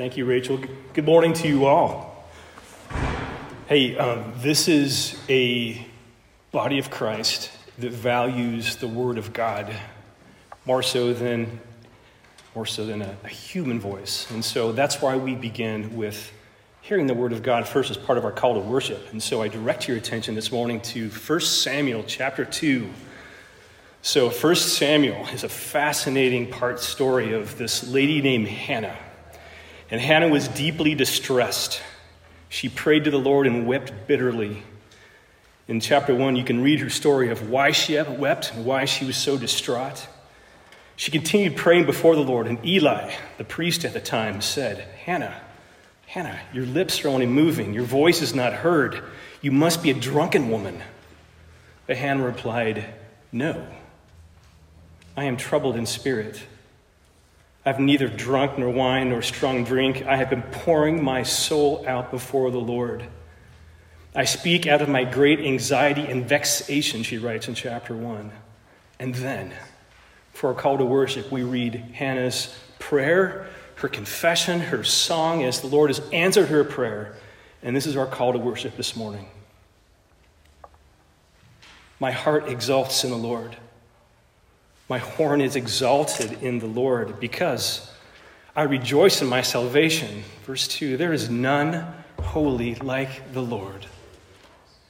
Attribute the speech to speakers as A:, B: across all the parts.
A: Thank you, Rachel. Good morning to you all. Hey, um, this is a body of Christ that values the Word of God more so than more so than a, a human voice, and so that's why we begin with hearing the Word of God first as part of our call to worship. And so I direct your attention this morning to 1 Samuel chapter two. So, 1 Samuel is a fascinating part story of this lady named Hannah. And Hannah was deeply distressed. She prayed to the Lord and wept bitterly. In chapter 1, you can read her story of why she wept and why she was so distraught. She continued praying before the Lord, and Eli, the priest at the time, said, Hannah, Hannah, your lips are only moving, your voice is not heard. You must be a drunken woman. But Hannah replied, No, I am troubled in spirit. I've neither drunk nor wine nor strong drink. I have been pouring my soul out before the Lord. I speak out of my great anxiety and vexation, she writes in chapter 1. And then, for our call to worship, we read Hannah's prayer, her confession, her song as the Lord has answered her prayer. And this is our call to worship this morning. My heart exalts in the Lord. My horn is exalted in the Lord because I rejoice in my salvation. Verse 2 There is none holy like the Lord,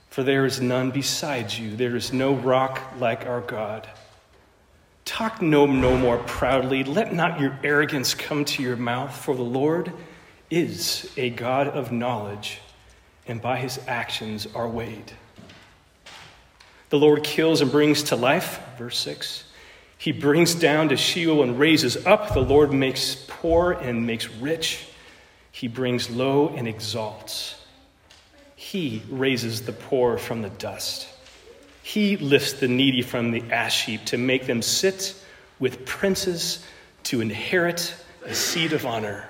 A: for there is none besides you. There is no rock like our God. Talk no, no more proudly. Let not your arrogance come to your mouth, for the Lord is a God of knowledge, and by his actions are weighed. The Lord kills and brings to life. Verse 6. He brings down to Sheol and raises up. The Lord makes poor and makes rich. He brings low and exalts. He raises the poor from the dust. He lifts the needy from the ash heap to make them sit with princes to inherit a seat of honor.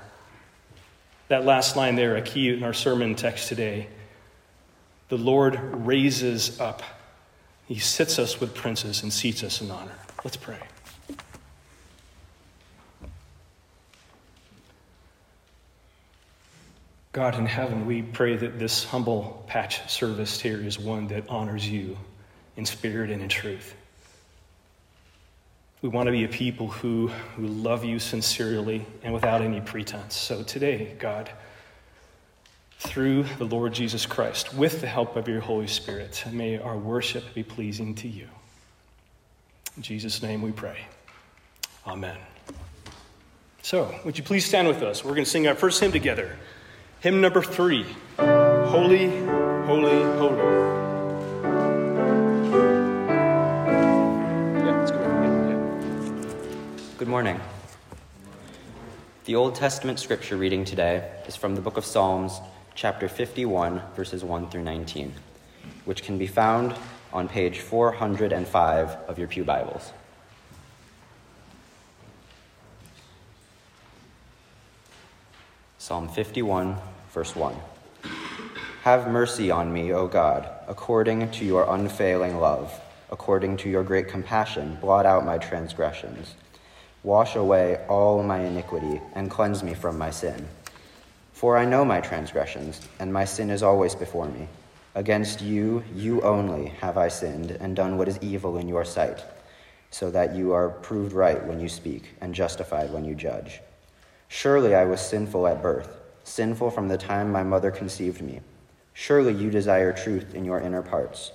A: That last line there, a key in our sermon text today. The Lord raises up. He sits us with princes and seats us in honor. Let's pray. God in heaven, we pray that this humble patch service here is one that honors you in spirit and in truth. We want to be a people who, who love you sincerely and without any pretense. So today, God, through the Lord Jesus Christ, with the help of your Holy Spirit, may our worship be pleasing to you. In Jesus' name we pray. Amen. So, would you please stand with us? We're going to sing our first hymn together. Hymn number three Holy, Holy, Holy.
B: Good morning. The Old Testament scripture reading today is from the book of Psalms, chapter 51, verses 1 through 19, which can be found on page 405 of your Pew Bibles. Psalm 51, verse 1. Have mercy on me, O God, according to your unfailing love, according to your great compassion, blot out my transgressions. Wash away all my iniquity and cleanse me from my sin. For I know my transgressions, and my sin is always before me. Against you, you only, have I sinned and done what is evil in your sight, so that you are proved right when you speak and justified when you judge. Surely I was sinful at birth, sinful from the time my mother conceived me. Surely you desire truth in your inner parts.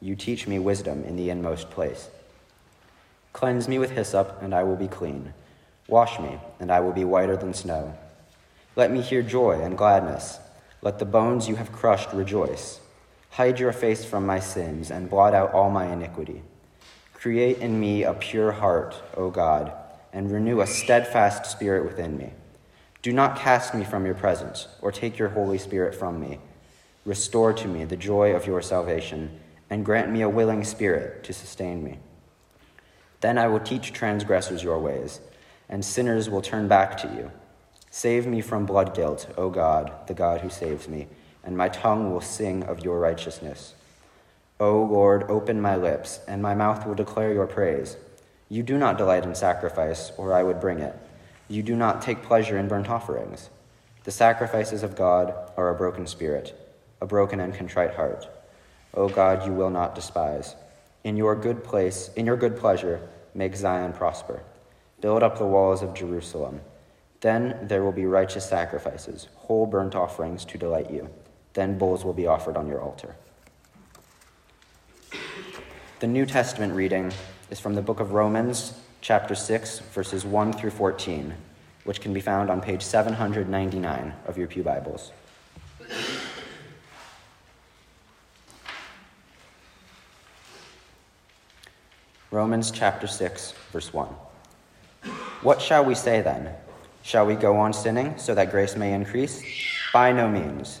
B: You teach me wisdom in the inmost place. Cleanse me with hyssop, and I will be clean. Wash me, and I will be whiter than snow. Let me hear joy and gladness. Let the bones you have crushed rejoice. Hide your face from my sins and blot out all my iniquity. Create in me a pure heart, O God, and renew a steadfast spirit within me. Do not cast me from your presence or take your Holy Spirit from me. Restore to me the joy of your salvation and grant me a willing spirit to sustain me. Then I will teach transgressors your ways, and sinners will turn back to you. Save me from blood guilt, O God, the God who saves me and my tongue will sing of your righteousness. O Lord, open my lips, and my mouth will declare your praise. You do not delight in sacrifice, or I would bring it. You do not take pleasure in burnt offerings. The sacrifices of God are a broken spirit, a broken and contrite heart. O God, you will not despise. In your good place, in your good pleasure, make Zion prosper. Build up the walls of Jerusalem. Then there will be righteous sacrifices, whole burnt offerings to delight you. Then bulls will be offered on your altar. The New Testament reading is from the book of Romans, chapter 6, verses 1 through 14 which can be found on page 799 of your Pew Bibles. Romans chapter 6, verse 1. What shall we say then? Shall we go on sinning so that grace may increase? By no means.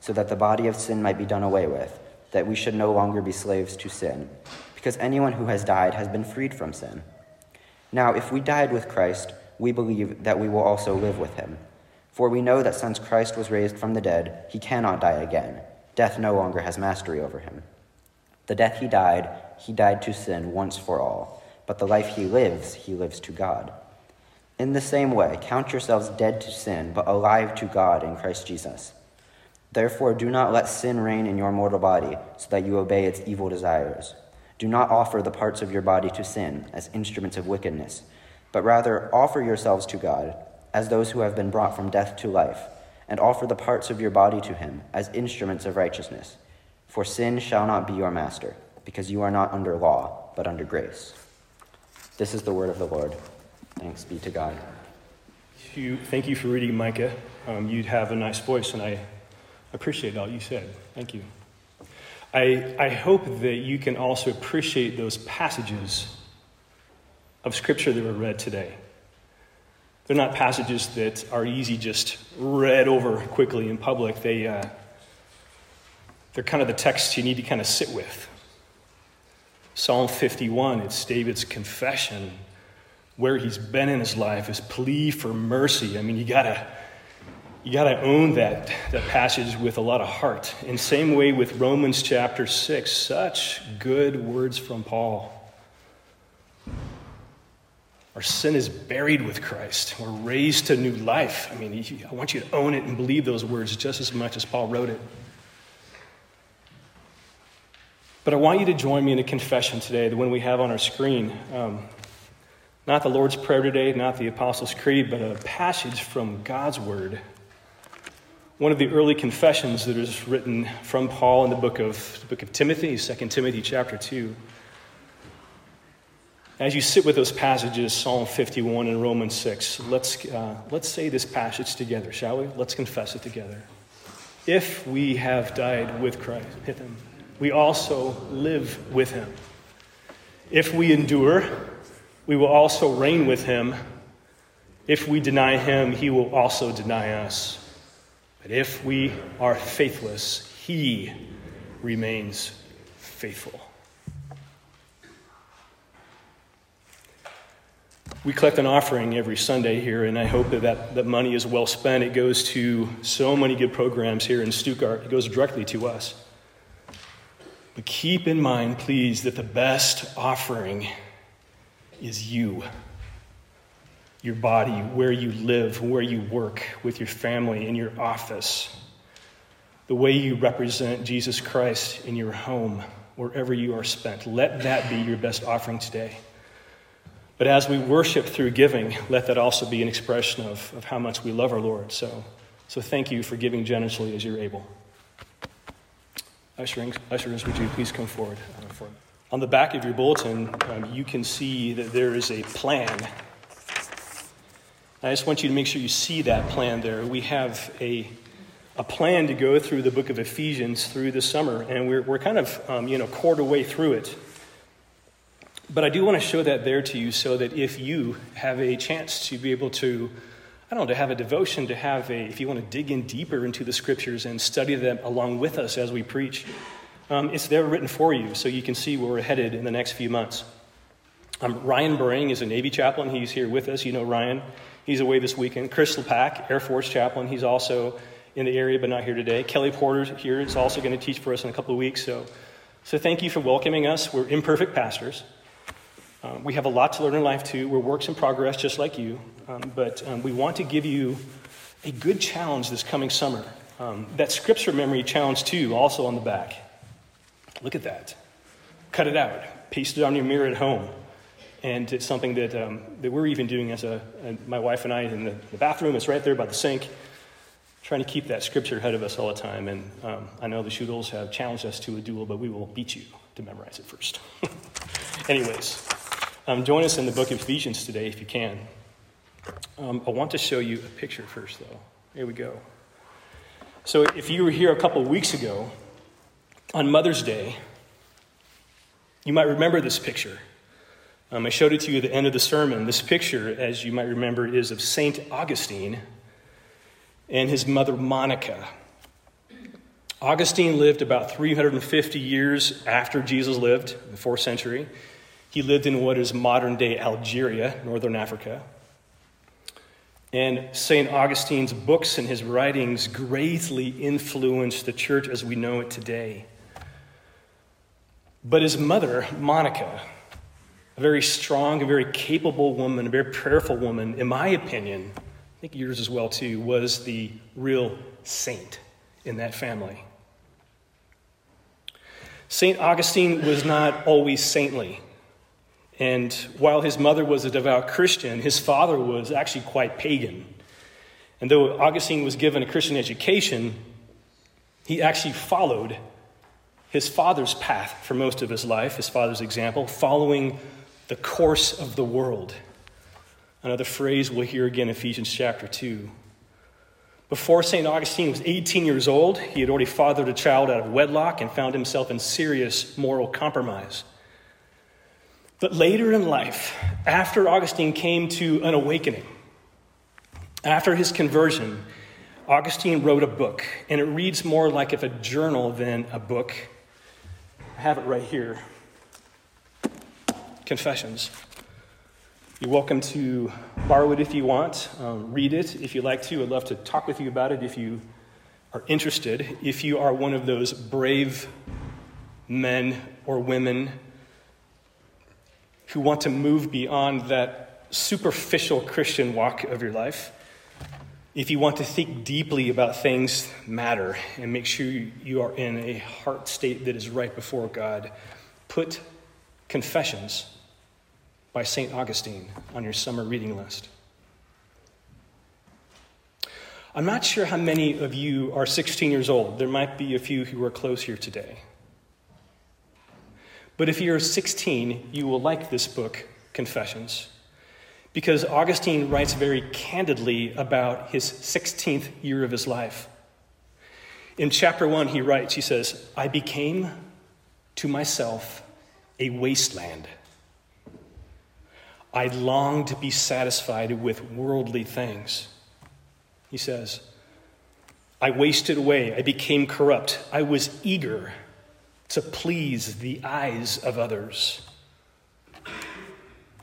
B: so that the body of sin might be done away with, that we should no longer be slaves to sin, because anyone who has died has been freed from sin. Now, if we died with Christ, we believe that we will also live with him. For we know that since Christ was raised from the dead, he cannot die again. Death no longer has mastery over him. The death he died, he died to sin once for all, but the life he lives, he lives to God. In the same way, count yourselves dead to sin, but alive to God in Christ Jesus. Therefore, do not let sin reign in your mortal body, so that you obey its evil desires. Do not offer the parts of your body to sin as instruments of wickedness but rather offer yourselves to God as those who have been brought from death to life, and offer the parts of your body to Him as instruments of righteousness. For sin shall not be your master, because you are not under law, but under grace. This is the word of the Lord. Thanks be to God.
A: Thank you for reading Micah. Um, you have a nice voice, and I appreciate all you said. Thank you. I, I hope that you can also appreciate those passages of Scripture that were read today. They're not passages that are easy just read over quickly in public. They, uh, they're kind of the texts you need to kind of sit with. Psalm 51, it's David's confession, where he's been in his life, his plea for mercy. I mean, you gotta, you gotta own that, that passage with a lot of heart. In same way with Romans chapter 6, such good words from Paul. Our sin is buried with Christ. We're raised to new life. I mean, I want you to own it and believe those words just as much as Paul wrote it. But I want you to join me in a confession today, the one we have on our screen. Um, not the Lord's Prayer today, not the Apostles' Creed, but a passage from God's Word. One of the early confessions that is written from Paul in the book of, the book of Timothy, 2 Timothy chapter 2. As you sit with those passages, Psalm 51 and Romans 6, let's, uh, let's say this passage together, shall we? Let's confess it together. If we have died with Christ, him, we also live with him. If we endure, we will also reign with him. If we deny him, he will also deny us. But if we are faithless, he remains faithful. we collect an offering every Sunday here, and I hope that, that that money is well spent. It goes to so many good programs here in Stuttgart, it goes directly to us. But keep in mind, please, that the best offering is you your body, where you live, where you work, with your family, in your office, the way you represent Jesus Christ in your home, wherever you are spent. Let that be your best offering today. But as we worship through giving, let that also be an expression of, of how much we love our Lord. So, so thank you for giving generously as you're able. Ushering, ushers, would you please come forward? Uh, On the back of your bulletin, um, you can see that there is a plan. I just want you to make sure you see that plan there. We have a, a plan to go through the book of Ephesians through the summer, and we're, we're kind of, um, you know, quarter way through it. But I do want to show that there to you so that if you have a chance to be able to I don't know, to have a devotion, to have a, if you want to dig in deeper into the scriptures and study them along with us as we preach, um, it's there written for you so you can see where we're headed in the next few months. Um, Ryan Brang is a Navy chaplain. He's here with us. You know Ryan. He's away this weekend. Chris Lepak, Air Force chaplain. He's also in the area but not here today. Kelly Porter's here. Is also going to teach for us in a couple of weeks. So, so thank you for welcoming us. We're imperfect pastors. Um, we have a lot to learn in life too. We're works in progress just like you. Um, but um, we want to give you a good challenge this coming summer. Um, that scripture memory challenge too, also on the back. Look at that. Cut it out. Paste it on your mirror at home. And it's something that, um, that we're even doing as a, my wife and I in the, the, bathroom. It's right there by the sink, trying to keep that scripture ahead of us all the time. And um, I know the Shoodles have challenged us to a duel, but we will beat you to memorize it first. Anyways, um, join us in the book of Ephesians today if you can. Um, I want to show you a picture first, though. Here we go. So, if you were here a couple weeks ago on Mother's Day, you might remember this picture. Um, I showed it to you at the end of the sermon. This picture, as you might remember, is of St. Augustine and his mother Monica. Augustine lived about 350 years after Jesus lived, in the fourth century. He lived in what is modern day Algeria, northern Africa. And St. Augustine's books and his writings greatly influenced the church as we know it today. But his mother, Monica, a very strong, a very capable woman, a very prayerful woman, in my opinion, I think yours as well too, was the real saint in that family. St. Augustine was not always saintly. And while his mother was a devout Christian, his father was actually quite pagan. And though Augustine was given a Christian education, he actually followed his father's path for most of his life, his father's example, following the course of the world. Another phrase we'll hear again in Ephesians chapter 2. Before St. Augustine was 18 years old, he had already fathered a child out of wedlock and found himself in serious moral compromise. But later in life, after Augustine came to an awakening, after his conversion, Augustine wrote a book, and it reads more like if a journal than a book. I have it right here. Confessions. You're welcome to borrow it if you want, um, read it if you like to. I'd love to talk with you about it if you are interested. If you are one of those brave men or women who want to move beyond that superficial Christian walk of your life, if you want to think deeply about things matter and make sure you are in a heart state that is right before God, put Confessions by St. Augustine on your summer reading list. I'm not sure how many of you are 16 years old. There might be a few who are close here today. But if you're 16, you will like this book, Confessions, because Augustine writes very candidly about his 16th year of his life. In chapter 1, he writes, he says, I became to myself a wasteland I longed to be satisfied with worldly things. He says, I wasted away. I became corrupt. I was eager to please the eyes of others.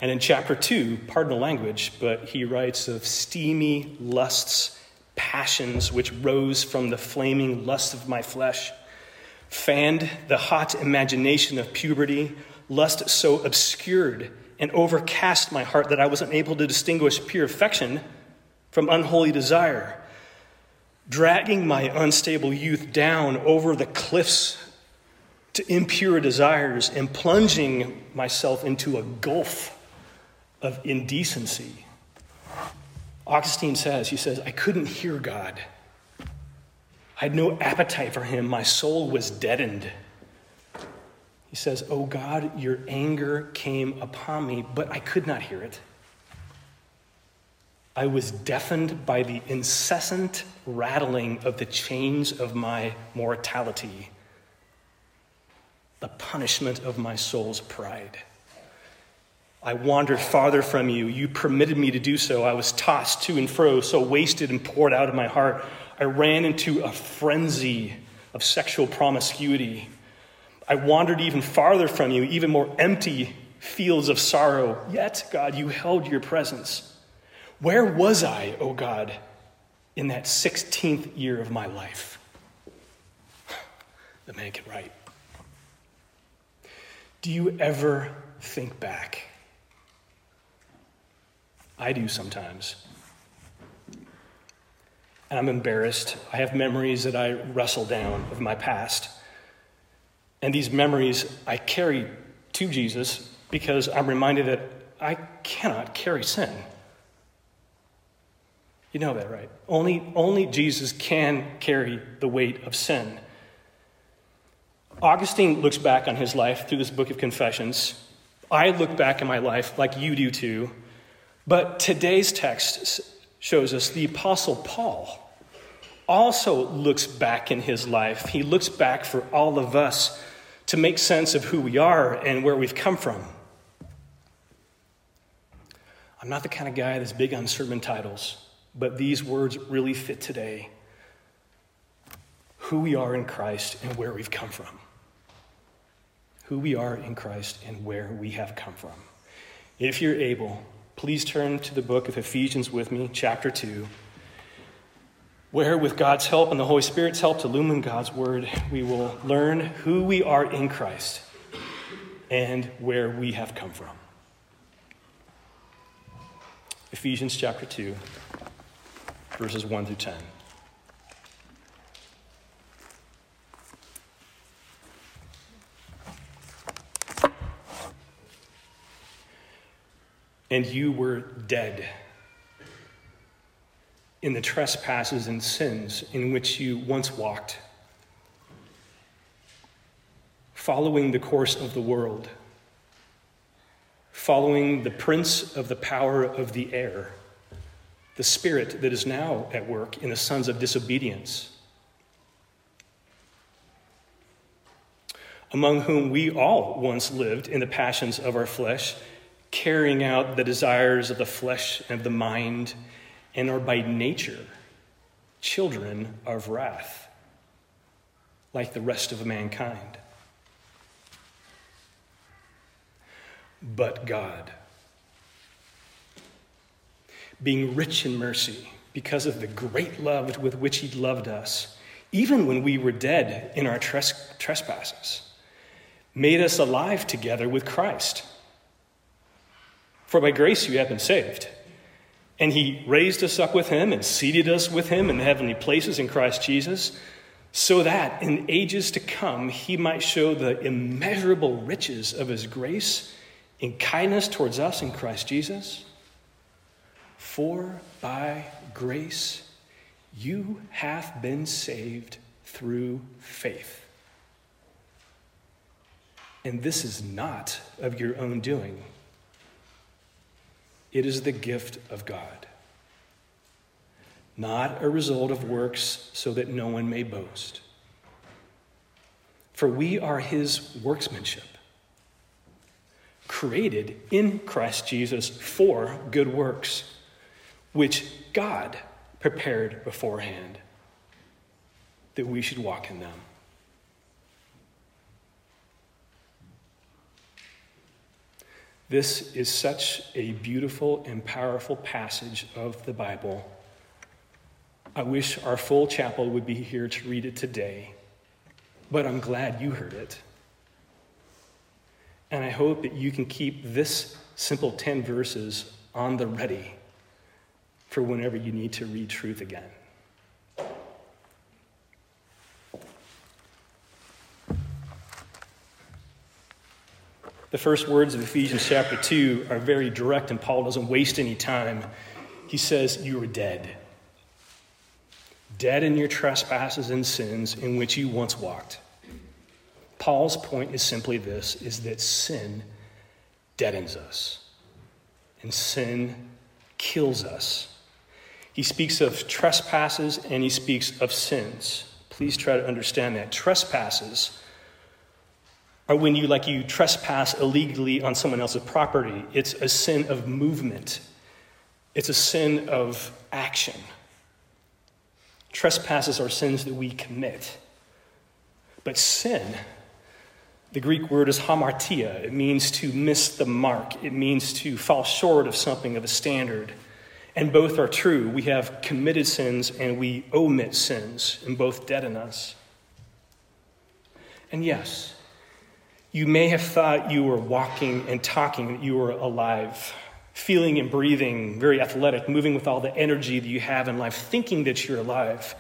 A: And in chapter 2, pardon the language, but he writes of steamy lusts, passions which rose from the flaming lust of my flesh, fanned the hot imagination of puberty, lust so obscured and overcast my heart that I was unable to distinguish pure affection from unholy desire, dragging my unstable youth down over the cliffs to impure desires and plunging myself into a gulf of indecency. Augustine says, he says, I couldn't hear God. I had no appetite for him. My soul was deadened. He says, Oh God, your anger came upon me, but I could not hear it. I was deafened by the incessant rattling of the chains of my mortality, the punishment of my soul's pride. I wandered farther from you. You permitted me to do so. I was tossed to and fro, so wasted and poured out of my heart. I ran into a frenzy of sexual promiscuity. I wandered even farther from you, even more empty fields of sorrow. Yet, God, you held your presence. Where was I, O oh God, in that 16th year of my life? The man can write. Do you ever think back? I do sometimes. And I'm embarrassed. I have memories that I wrestle down of my past. And these memories I carry to Jesus because I'm reminded that I cannot carry sin. You know that, right? Only, only Jesus can carry the weight of sin. Augustine looks back on his life through this book of Confessions. I look back in my life like you do too. But today's text shows us the Apostle Paul also looks back in his life. He looks back for all of us to make sense of who we are and where we've come from. I'm not the kind of guy that's big on sermon titles, but these words really fit today. Who we are in Christ and where we've come from. Who we are in Christ and where we have come from. If you're able, please turn to the book of Ephesians with me, chapter 2, where, with God's help and the Holy Spirit's help to illumine God's word, we will learn who we are in Christ and where we have come from. Ephesians chapter 2, verses 1 through 10. and you were dead in the trespasses and sins in which you once walked, following the course of the world, following the prince of the power of the air, the spirit that is now at work in the sons of disobedience. Among whom we all once lived in the passions of our flesh carrying out the desires of the flesh and the mind, and are by nature children of wrath, like the rest of mankind. But God, being rich in mercy, because of the great love with which He loved us, even when we were dead in our trespasses, made us alive together with Christ. For by grace you have been saved. And he raised us up with him and seated us with him in heavenly places in Christ Jesus, so that in ages to come he might show the immeasurable riches of his grace in kindness towards us in Christ Jesus. For by grace you have been saved through faith. And this is not of your own doing. It is the gift of God, not a result of works so that no one may boast. For we are his workmanship, created in Christ Jesus for good works, which God prepared beforehand that we should walk in them. This is such a beautiful and powerful passage of the Bible. I wish our full chapel would be here to read it today, but I'm glad you heard it. And I hope that you can keep this simple 10 verses on the ready for whenever you need to read truth again. The first words of Ephesians chapter 2 are very direct, and Paul doesn't waste any time. He says, You are dead. Dead in your trespasses and sins in which you once walked. Paul's point is simply this is that sin deadens us, and sin kills us. He speaks of trespasses and he speaks of sins. Please try to understand that. Trespasses or when you like you trespass illegally on someone else's property. It's a sin of movement. It's a sin of action. Trespasses are sins that we commit. But sin the greek word is hamartia. It means to miss the mark. It means to fall short of something of a standard. And both are true. We have committed sins and we omit sins and both deaden us. And yes you may have thought you were walking and talking, that you were alive, feeling and breathing, very athletic, moving with all the energy that you have in life, thinking that you're alive.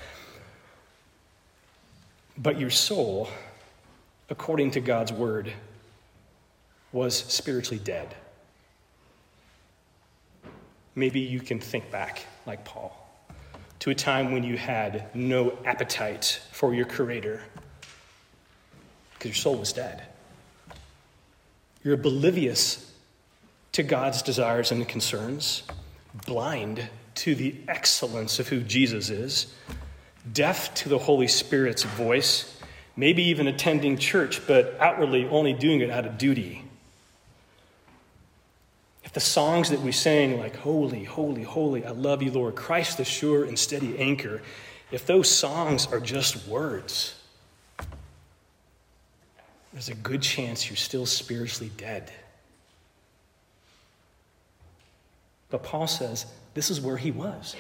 A: But your soul, according to God's word, was spiritually dead. Maybe you can think back, like Paul, to a time when you had no appetite for your Creator because your soul was dead. You're oblivious to God's desires and concerns, blind to the excellence of who Jesus is, deaf to the Holy Spirit's voice, maybe even attending church, but outwardly only doing it out of duty. If the songs that we sang, like Holy, Holy, Holy, I love you, Lord, Christ the sure and steady anchor, if those songs are just words, there's a good chance you're still spiritually dead. But Paul says this is where he was.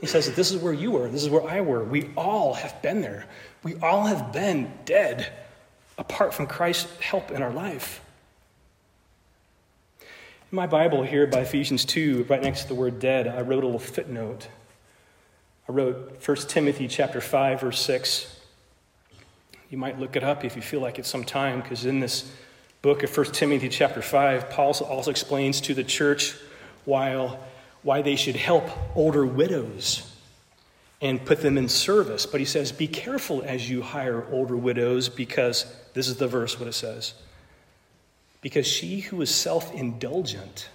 A: He says that this is where you were, this is where I were. We all have been there. We all have been dead apart from Christ's help in our life. In my Bible here by Ephesians 2, right next to the word dead, I wrote a little footnote. I wrote 1 Timothy chapter 5, verse 6. You might look it up if you feel like it's some time, because in this book of 1 Timothy chapter 5, Paul also explains to the church while, why they should help older widows and put them in service. But he says, Be careful as you hire older widows, because this is the verse what it says. Because she who is self indulgent,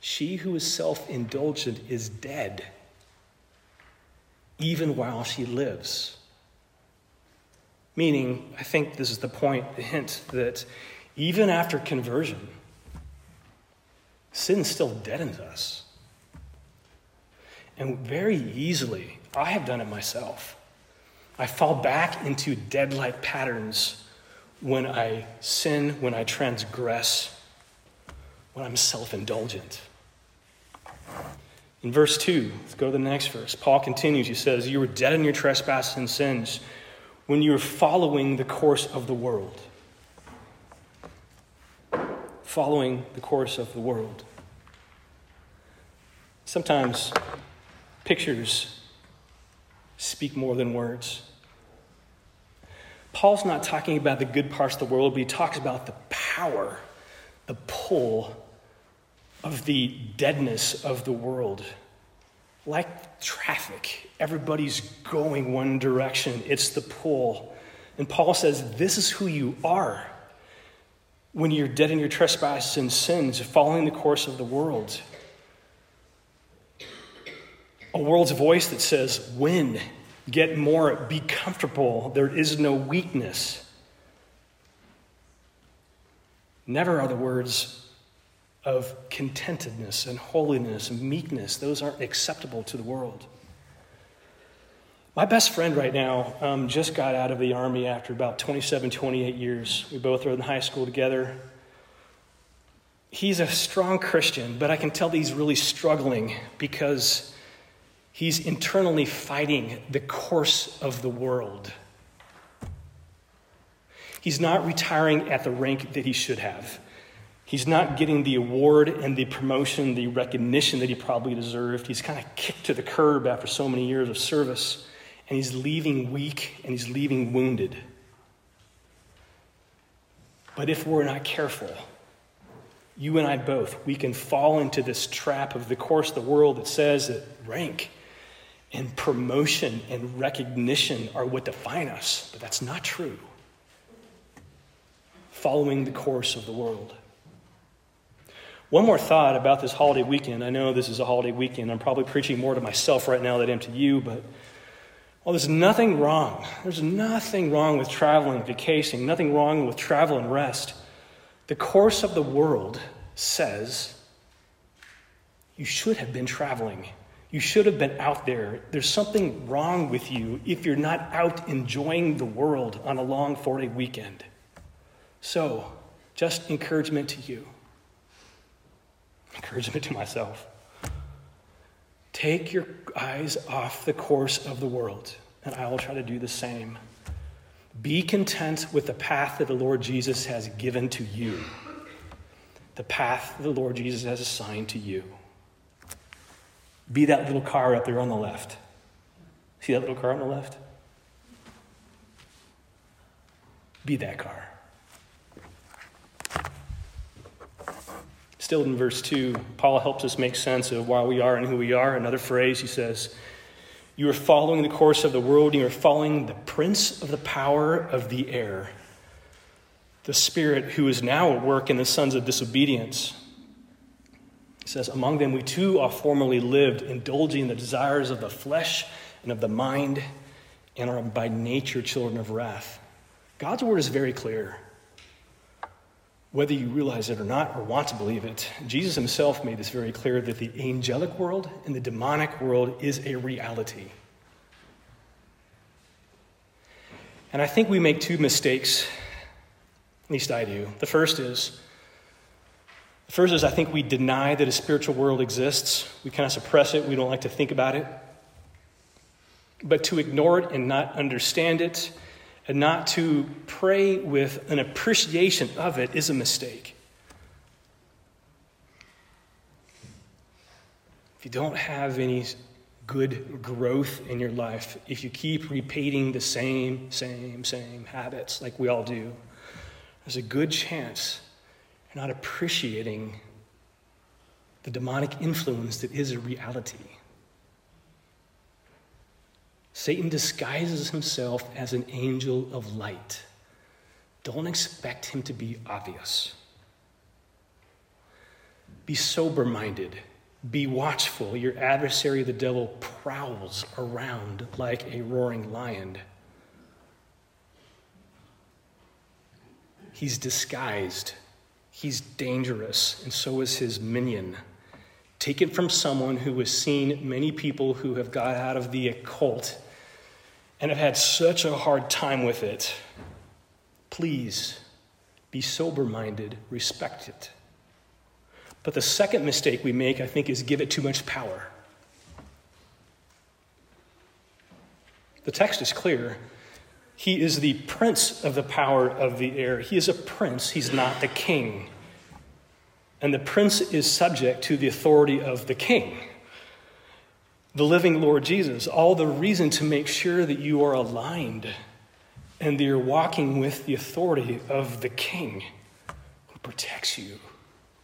A: she who is self indulgent is dead, even while she lives. Meaning, I think this is the point, the hint, that even after conversion, sin still deadens us. And very easily, I have done it myself. I fall back into dead like patterns when I sin, when I transgress, when I'm self indulgent. In verse 2, let's go to the next verse. Paul continues. He says, You were dead in your trespasses and sins when you're following the course of the world. Following the course of the world. Sometimes pictures speak more than words. Paul's not talking about the good parts of the world, but he talks about the power, the pull of the deadness of the world. Like traffic, everybody's going one direction. It's the pull. And Paul says, This is who you are when you're dead in your trespasses and sins, following the course of the world. A world's voice that says, Win, get more, be comfortable, there is no weakness. Never are the words of contentedness and holiness and meekness. Those aren't acceptable to the world. My best friend right now um, just got out of the Army after about 27, 28 years. We both were in high school together. He's a strong Christian, but I can tell that he's really struggling because he's internally fighting the course of the world. He's not retiring at the rank that he should have. He's not getting the award and the promotion, the recognition that he probably deserved. He's kind of kicked to the curb after so many years of service, and he's leaving weak and he's leaving wounded. But if we're not careful, you and I both, we can fall into this trap of the course of the world that says that rank and promotion and recognition are what define us. But that's not true. Following the course of the world. One more thought about this holiday weekend. I know this is a holiday weekend. I'm probably preaching more to myself right now than I am to you, but Well, there's nothing wrong. There's nothing wrong with traveling, vacationing, nothing wrong with travel and rest. The course of the world says you should have been traveling. You should have been out there. There's something wrong with you if you're not out enjoying the world on a long four day weekend. So, just encouragement to you, encouragement to myself. Take your eyes off the course of the world, and I will try to do the same. Be content with the path that the Lord Jesus has given to you, the path the Lord Jesus has assigned to you. Be that little car up there on the left. See that little car on the left? Be that car. Still in verse 2, Paul helps us make sense of why we are and who we are. Another phrase, he says, You are following the course of the world, and you are following the prince of the power of the air, the spirit who is now at work in the sons of disobedience. He says, Among them we too are formerly lived, indulging the desires of the flesh and of the mind, and are by nature children of wrath. God's word is very clear whether you realize it or not or want to believe it, Jesus himself made this very clear that the angelic world and the demonic world is a reality. And I think we make two mistakes, at least I do. The first is, the first is I think we deny that a spiritual world exists. We kind of suppress it. We don't like to think about it. But to ignore it and not understand it and not to pray with an appreciation of it is a mistake. If you don't have any good growth in your life, if you keep repeating the same, same, same habits like we all do, there's a good chance you're not appreciating the demonic influence that is a reality. Satan disguises himself as an angel of light. Don't expect him to be obvious. Be sober minded. Be watchful. Your adversary, the devil, prowls around like a roaring lion. He's disguised, he's dangerous, and so is his minion. Taken from someone who has seen many people who have got out of the occult and have had such a hard time with it, please be sober minded, respect it. But the second mistake we make, I think, is give it too much power. The text is clear. He is the prince of the power of the air. He is a prince, he's not the king. And the prince is subject to the authority of the king the living Lord Jesus, all the reason to make sure that you are aligned and that you're walking with the authority of the King who protects you,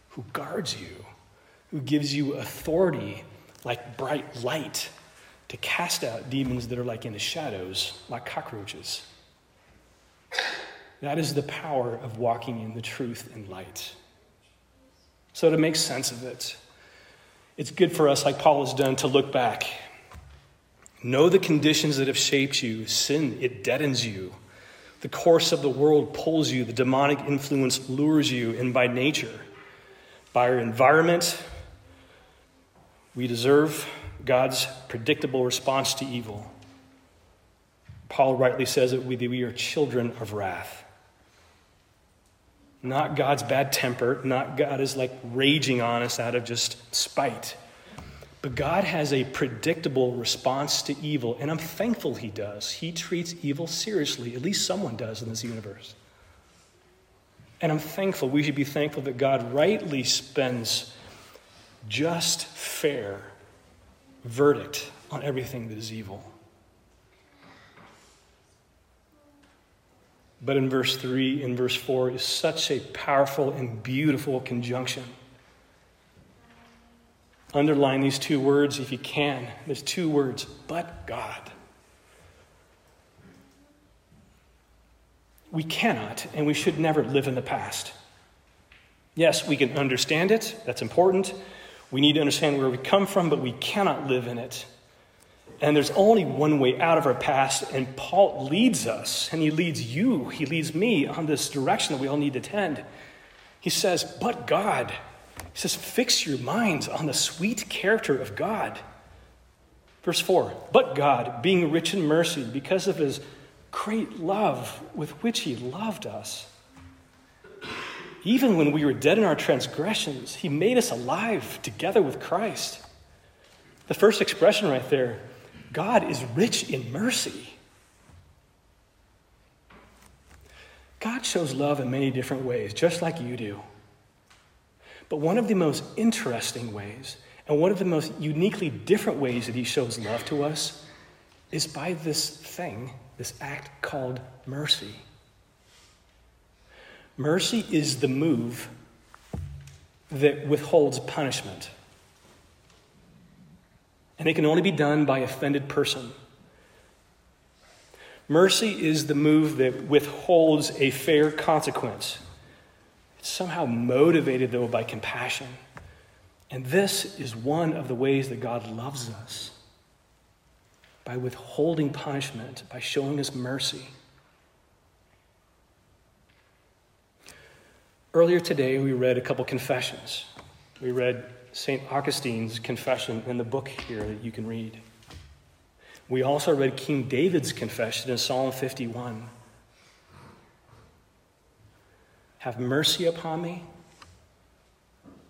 A: who guards you, who gives you authority like bright light to cast out demons that are like in the shadows, like cockroaches. That is the power of walking in the truth and light. So, to make sense of it, it's good for us, like Paul has done, to look back. Know the conditions that have shaped you. Sin, it deadens you. The course of the world pulls you. The demonic influence lures you. And by nature, by our environment, we deserve God's predictable response to evil. Paul rightly says that we are children of wrath. Not God's bad temper, not God is like raging on us out of just spite. But God has a predictable response to evil, and I'm thankful He does. He treats evil seriously, at least someone does in this universe. And I'm thankful, we should be thankful that God rightly spends just, fair verdict on everything that is evil. But in verse 3 and verse 4 is such a powerful and beautiful conjunction. Underline these two words if you can. There's two words, but God. We cannot and we should never live in the past. Yes, we can understand it, that's important. We need to understand where we come from, but we cannot live in it. And there's only one way out of our past, and Paul leads us, and he leads you, he leads me on this direction that we all need to tend. He says, But God, he says, fix your minds on the sweet character of God. Verse 4 But God, being rich in mercy, because of his great love with which he loved us, even when we were dead in our transgressions, he made us alive together with Christ. The first expression right there God is rich in mercy. God shows love in many different ways, just like you do. But one of the most interesting ways, and one of the most uniquely different ways that He shows love to us, is by this thing, this act called mercy. Mercy is the move that withholds punishment. And it can only be done by offended person. Mercy is the move that withholds a fair consequence. It's somehow motivated, though, by compassion. And this is one of the ways that God loves us by withholding punishment, by showing us mercy. Earlier today, we read a couple confessions. We read St. Augustine's confession in the book here that you can read. We also read King David's confession in Psalm 51. Have mercy upon me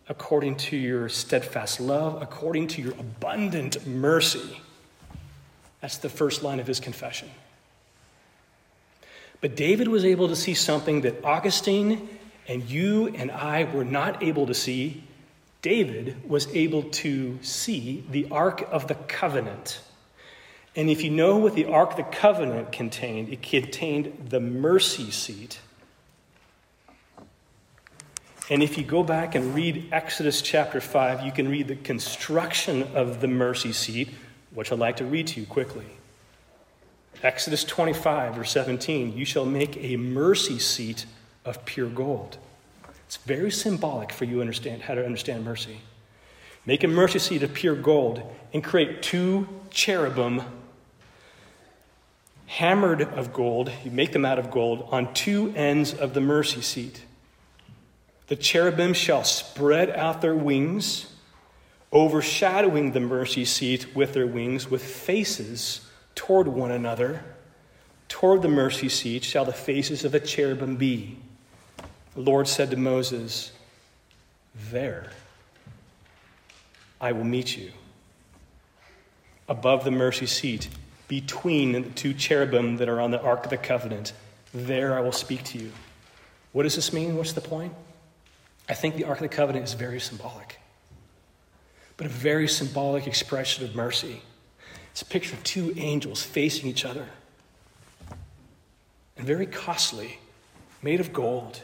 A: according to your steadfast love, according to your abundant mercy. That's the first line of his confession. But David was able to see something that Augustine and you and I were not able to see, David was able to see the Ark of the Covenant. And if you know what the Ark of the Covenant contained, it contained the mercy seat. And if you go back and read Exodus chapter 5, you can read the construction of the mercy seat, which I'd like to read to you quickly. Exodus 25, verse 17 You shall make a mercy seat of pure gold. It's very symbolic for you to understand how to understand mercy. Make a mercy seat of pure gold and create two cherubim hammered of gold. You make them out of gold on two ends of the mercy seat. The cherubim shall spread out their wings, overshadowing the mercy seat with their wings, with faces toward one another. Toward the mercy seat shall the faces of the cherubim be. The Lord said to Moses, There I will meet you. Above the mercy seat, between the two cherubim that are on the Ark of the Covenant, there I will speak to you. What does this mean? What's the point? I think the Ark of the Covenant is very symbolic, but a very symbolic expression of mercy. It's a picture of two angels facing each other, and very costly, made of gold.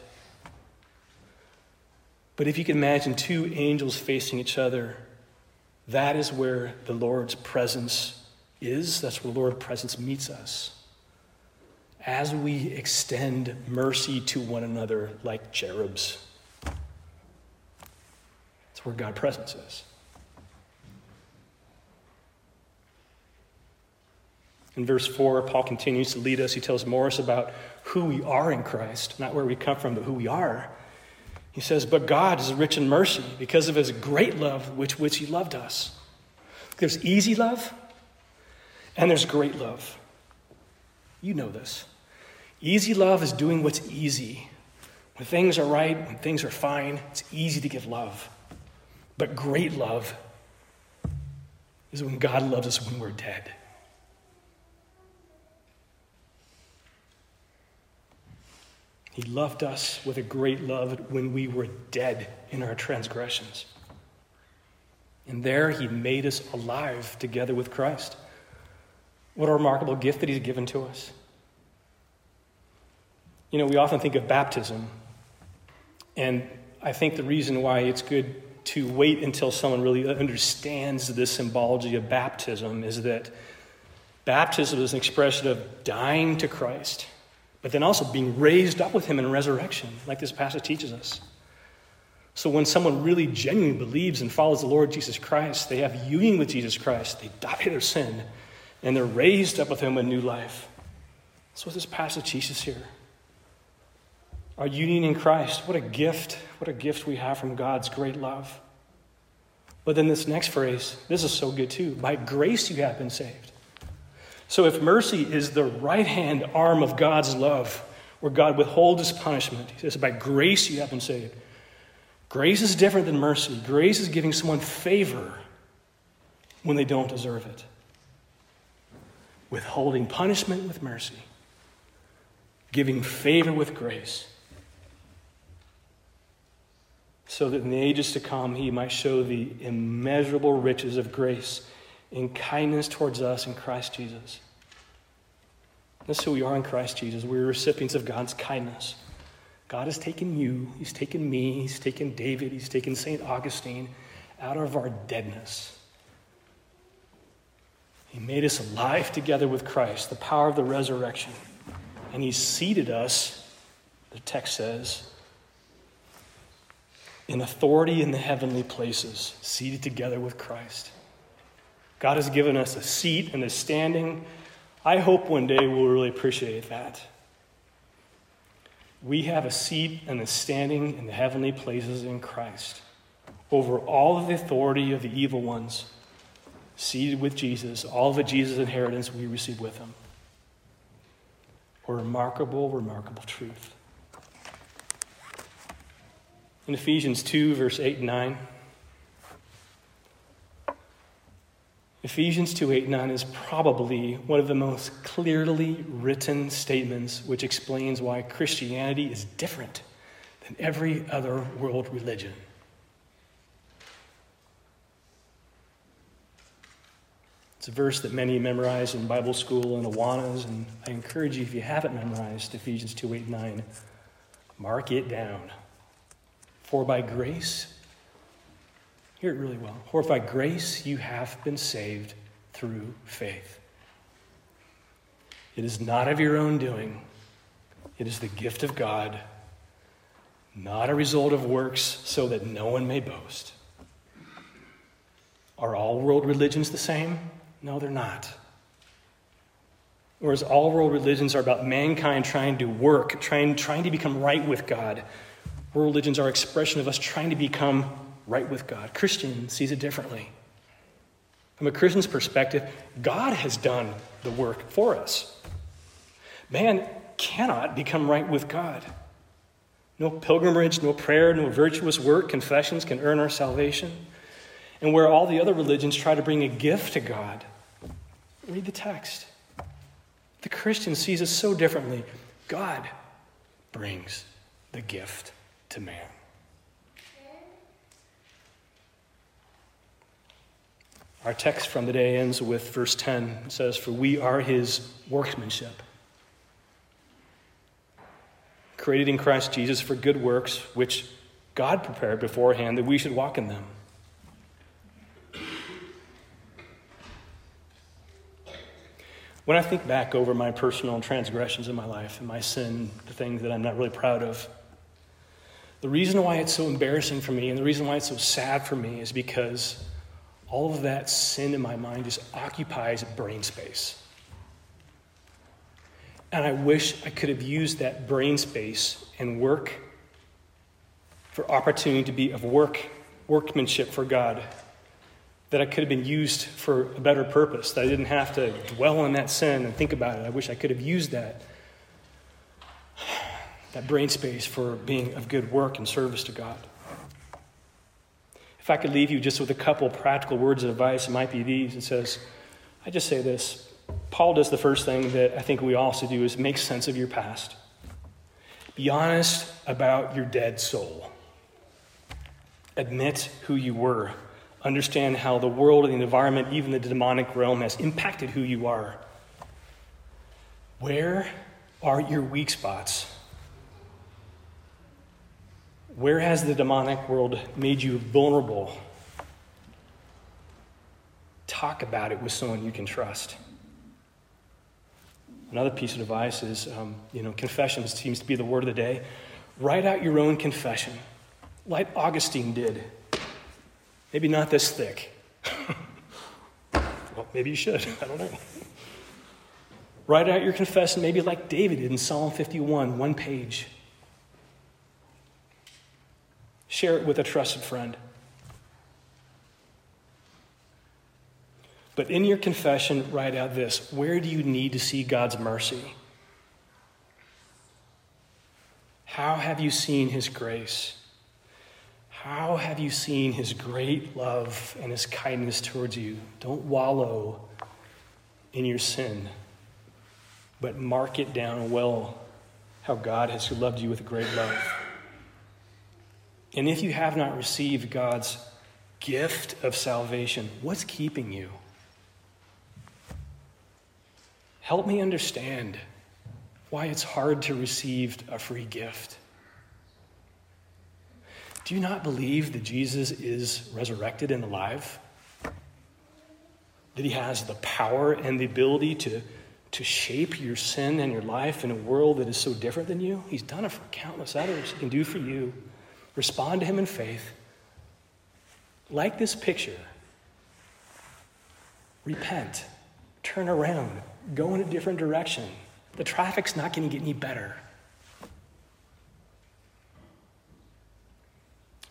A: But if you can imagine two angels facing each other, that is where the Lord's presence is. That's where the Lord's presence meets us. As we extend mercy to one another like cherubs, that's where God's presence is. In verse 4, Paul continues to lead us. He tells Morris about who we are in Christ, not where we come from, but who we are. He says, But God is rich in mercy because of his great love which which he loved us. There's easy love and there's great love. You know this. Easy love is doing what's easy. When things are right, when things are fine, it's easy to give love. But great love is when God loves us when we're dead. He loved us with a great love when we were dead in our transgressions. And there he made us alive together with Christ. What a remarkable gift that he's given to us. You know, we often think of baptism, and I think the reason why it's good to wait until someone really understands the symbology of baptism is that baptism is an expression of dying to Christ but then also being raised up with him in resurrection, like this passage teaches us. So when someone really genuinely believes and follows the Lord Jesus Christ, they have union with Jesus Christ, they die their sin, and they're raised up with him in new life. That's what this passage teaches here. Our union in Christ, what a gift, what a gift we have from God's great love. But then this next phrase, this is so good too. By grace you have been saved. So if mercy is the right hand arm of God's love, where God withholds his punishment, he says, by grace you have been saved. Grace is different than mercy. Grace is giving someone favor when they don't deserve it, withholding punishment with mercy, giving favor with grace so that in the ages to come he might show the immeasurable riches of grace and kindness towards us in Christ Jesus. That's who we are in Christ Jesus. We're recipients of God's kindness. God has taken you, He's taken me, He's taken David, He's taken St. Augustine out of our deadness. He made us alive together with Christ, the power of the resurrection. And He seated us, the text says, in authority in the heavenly places, seated together with Christ. God has given us a seat and a standing. I hope one day we'll really appreciate that. We have a seat and a standing in the heavenly places in Christ over all of the authority of the evil ones, seated with Jesus, all of the Jesus inheritance we receive with him. A remarkable, remarkable truth. In Ephesians 2, verse 8 and 9, Ephesians 2 8 9 is probably one of the most clearly written statements which explains why Christianity is different than every other world religion. It's a verse that many memorize in Bible school and Awanas, and I encourage you, if you haven't memorized Ephesians 2 8 9, mark it down. For by grace, hear it really well. For by grace you have been saved through faith. It is not of your own doing, it is the gift of God, not a result of works, so that no one may boast. Are all world religions the same? No, they're not. Whereas all world religions are about mankind trying to work, trying, trying to become right with God, World religions are expression of us trying to become right with God. Christian sees it differently. From a Christian's perspective, God has done the work for us. Man cannot become right with God. No pilgrimage, no prayer, no virtuous work, confessions can earn our salvation. And where all the other religions try to bring a gift to God, read the text. The Christian sees it so differently. God brings the gift to man. Our text from the day ends with verse 10. It says, For we are his workmanship, created in Christ Jesus for good works, which God prepared beforehand that we should walk in them. When I think back over my personal transgressions in my life and my sin, the things that I'm not really proud of, the reason why it's so embarrassing for me and the reason why it's so sad for me is because all of that sin in my mind just occupies brain space. And I wish I could have used that brain space and work for opportunity to be of work, workmanship for God. That I could have been used for a better purpose, that I didn't have to dwell on that sin and think about it. I wish I could have used that that brain space for being of good work and service to God. If I could leave you just with a couple practical words of advice, it might be these. It says, I just say this. Paul does the first thing that I think we also do is make sense of your past. Be honest about your dead soul. Admit who you were. Understand how the world and the environment, even the demonic realm, has impacted who you are. Where are your weak spots? Where has the demonic world made you vulnerable? Talk about it with someone you can trust. Another piece of advice is, um, you know, confession seems to be the word of the day. Write out your own confession. like Augustine did. Maybe not this thick. well, maybe you should. I don't know. Write out your confession, maybe like David did in Psalm 51, one page. Share it with a trusted friend. But in your confession, write out this Where do you need to see God's mercy? How have you seen His grace? How have you seen His great love and His kindness towards you? Don't wallow in your sin, but mark it down well how God has loved you with great love. And if you have not received God's gift of salvation, what's keeping you? Help me understand why it's hard to receive a free gift. Do you not believe that Jesus is resurrected and alive? That he has the power and the ability to, to shape your sin and your life in a world that is so different than you? He's done it for countless others. He can do for you. Respond to him in faith. Like this picture, repent, turn around, go in a different direction. The traffic's not going to get any better.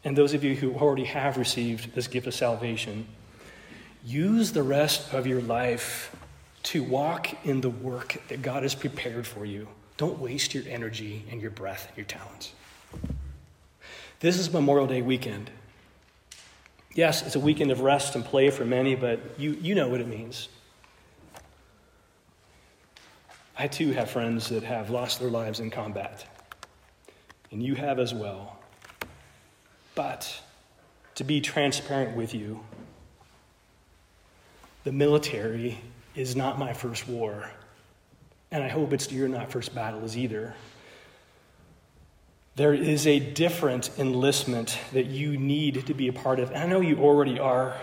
A: And those of you who already have received this gift of salvation, use the rest of your life to walk in the work that God has prepared for you. Don't waste your energy and your breath and your talents. This is Memorial Day weekend. Yes, it's a weekend of rest and play for many, but you, you know what it means. I too have friends that have lost their lives in combat, and you have as well. But to be transparent with you, the military is not my first war, and I hope it's your not first battle is either. There is a different enlistment that you need to be a part of, and I know you already are.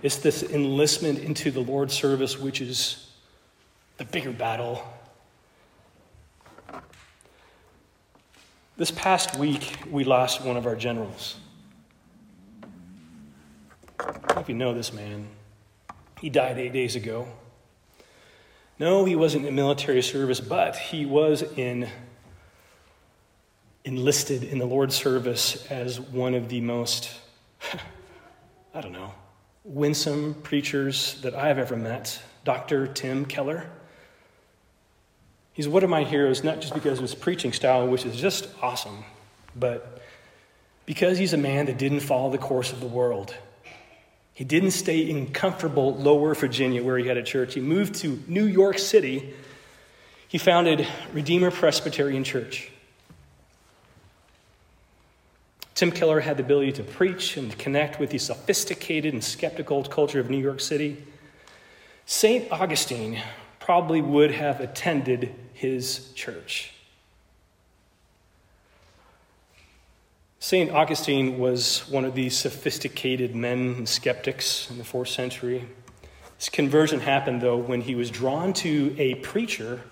A: It's this enlistment into the Lord's service, which is the bigger battle. This past week, we lost one of our generals. If you know this man. He died eight days ago. No, he wasn't in military service, but he was in enlisted in the Lord's service as one of the most, I don't know, winsome preachers that I've ever met, Dr. Tim Keller. He's one of my heroes, not just because of his preaching style, which is just awesome, but because he's a man that didn't follow the course of the world. He didn't stay in comfortable lower Virginia where he had a church. He moved to New York City. He founded Redeemer Presbyterian Church. Tim Keller had the ability to preach and connect with the sophisticated and skeptical culture of New York City. St. Augustine probably would have attended his church. St. Augustine was one of these sophisticated men and skeptics in the fourth century. His conversion happened, though, when he was drawn to a preacher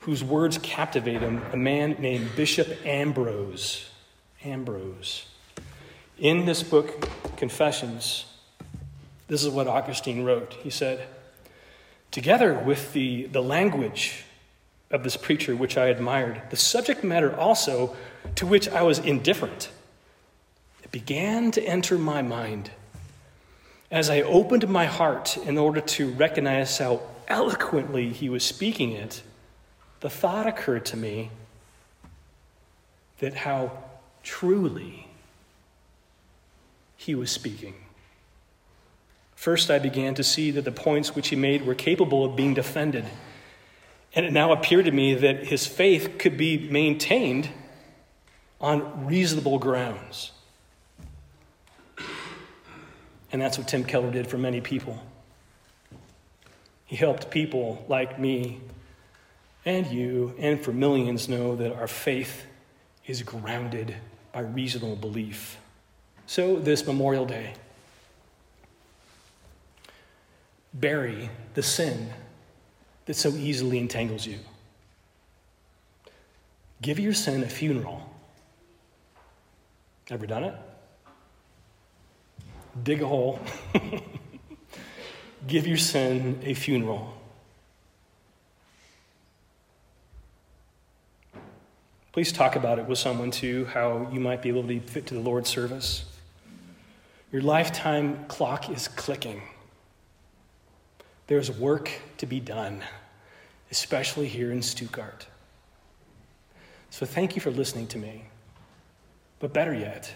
A: whose words captivate him, a man named Bishop Ambrose. Ambrose. In this book, Confessions, this is what Augustine wrote. He said, together with the, the language of this preacher, which I admired, the subject matter also to which I was indifferent. It began to enter my mind. As I opened my heart in order to recognize how eloquently he was speaking it, the thought occurred to me that how truly he was speaking. First, I began to see that the points which he made were capable of being defended. And it now appeared to me that his faith could be maintained on reasonable grounds. And that's what Tim Keller did for many people. He helped people like me and you, and for millions, know that our faith is grounded by reasonable belief. So, this Memorial Day, bury the sin that so easily entangles you. Give your sin a funeral Ever done it? Dig a hole. Give your sin a funeral. Please talk about it with someone too, how you might be able to fit to the Lord's service. Your lifetime clock is clicking. There's work to be done, especially here in Stuttgart. So thank you for listening to me. But better yet,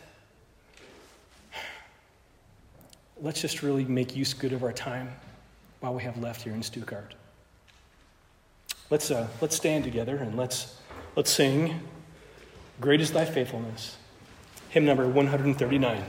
A: let's just really make use good of our time while we have left here in Stuttgart. Let's, uh, let's stand together and let's Let's sing Great is Thy Faithfulness, hymn number 139.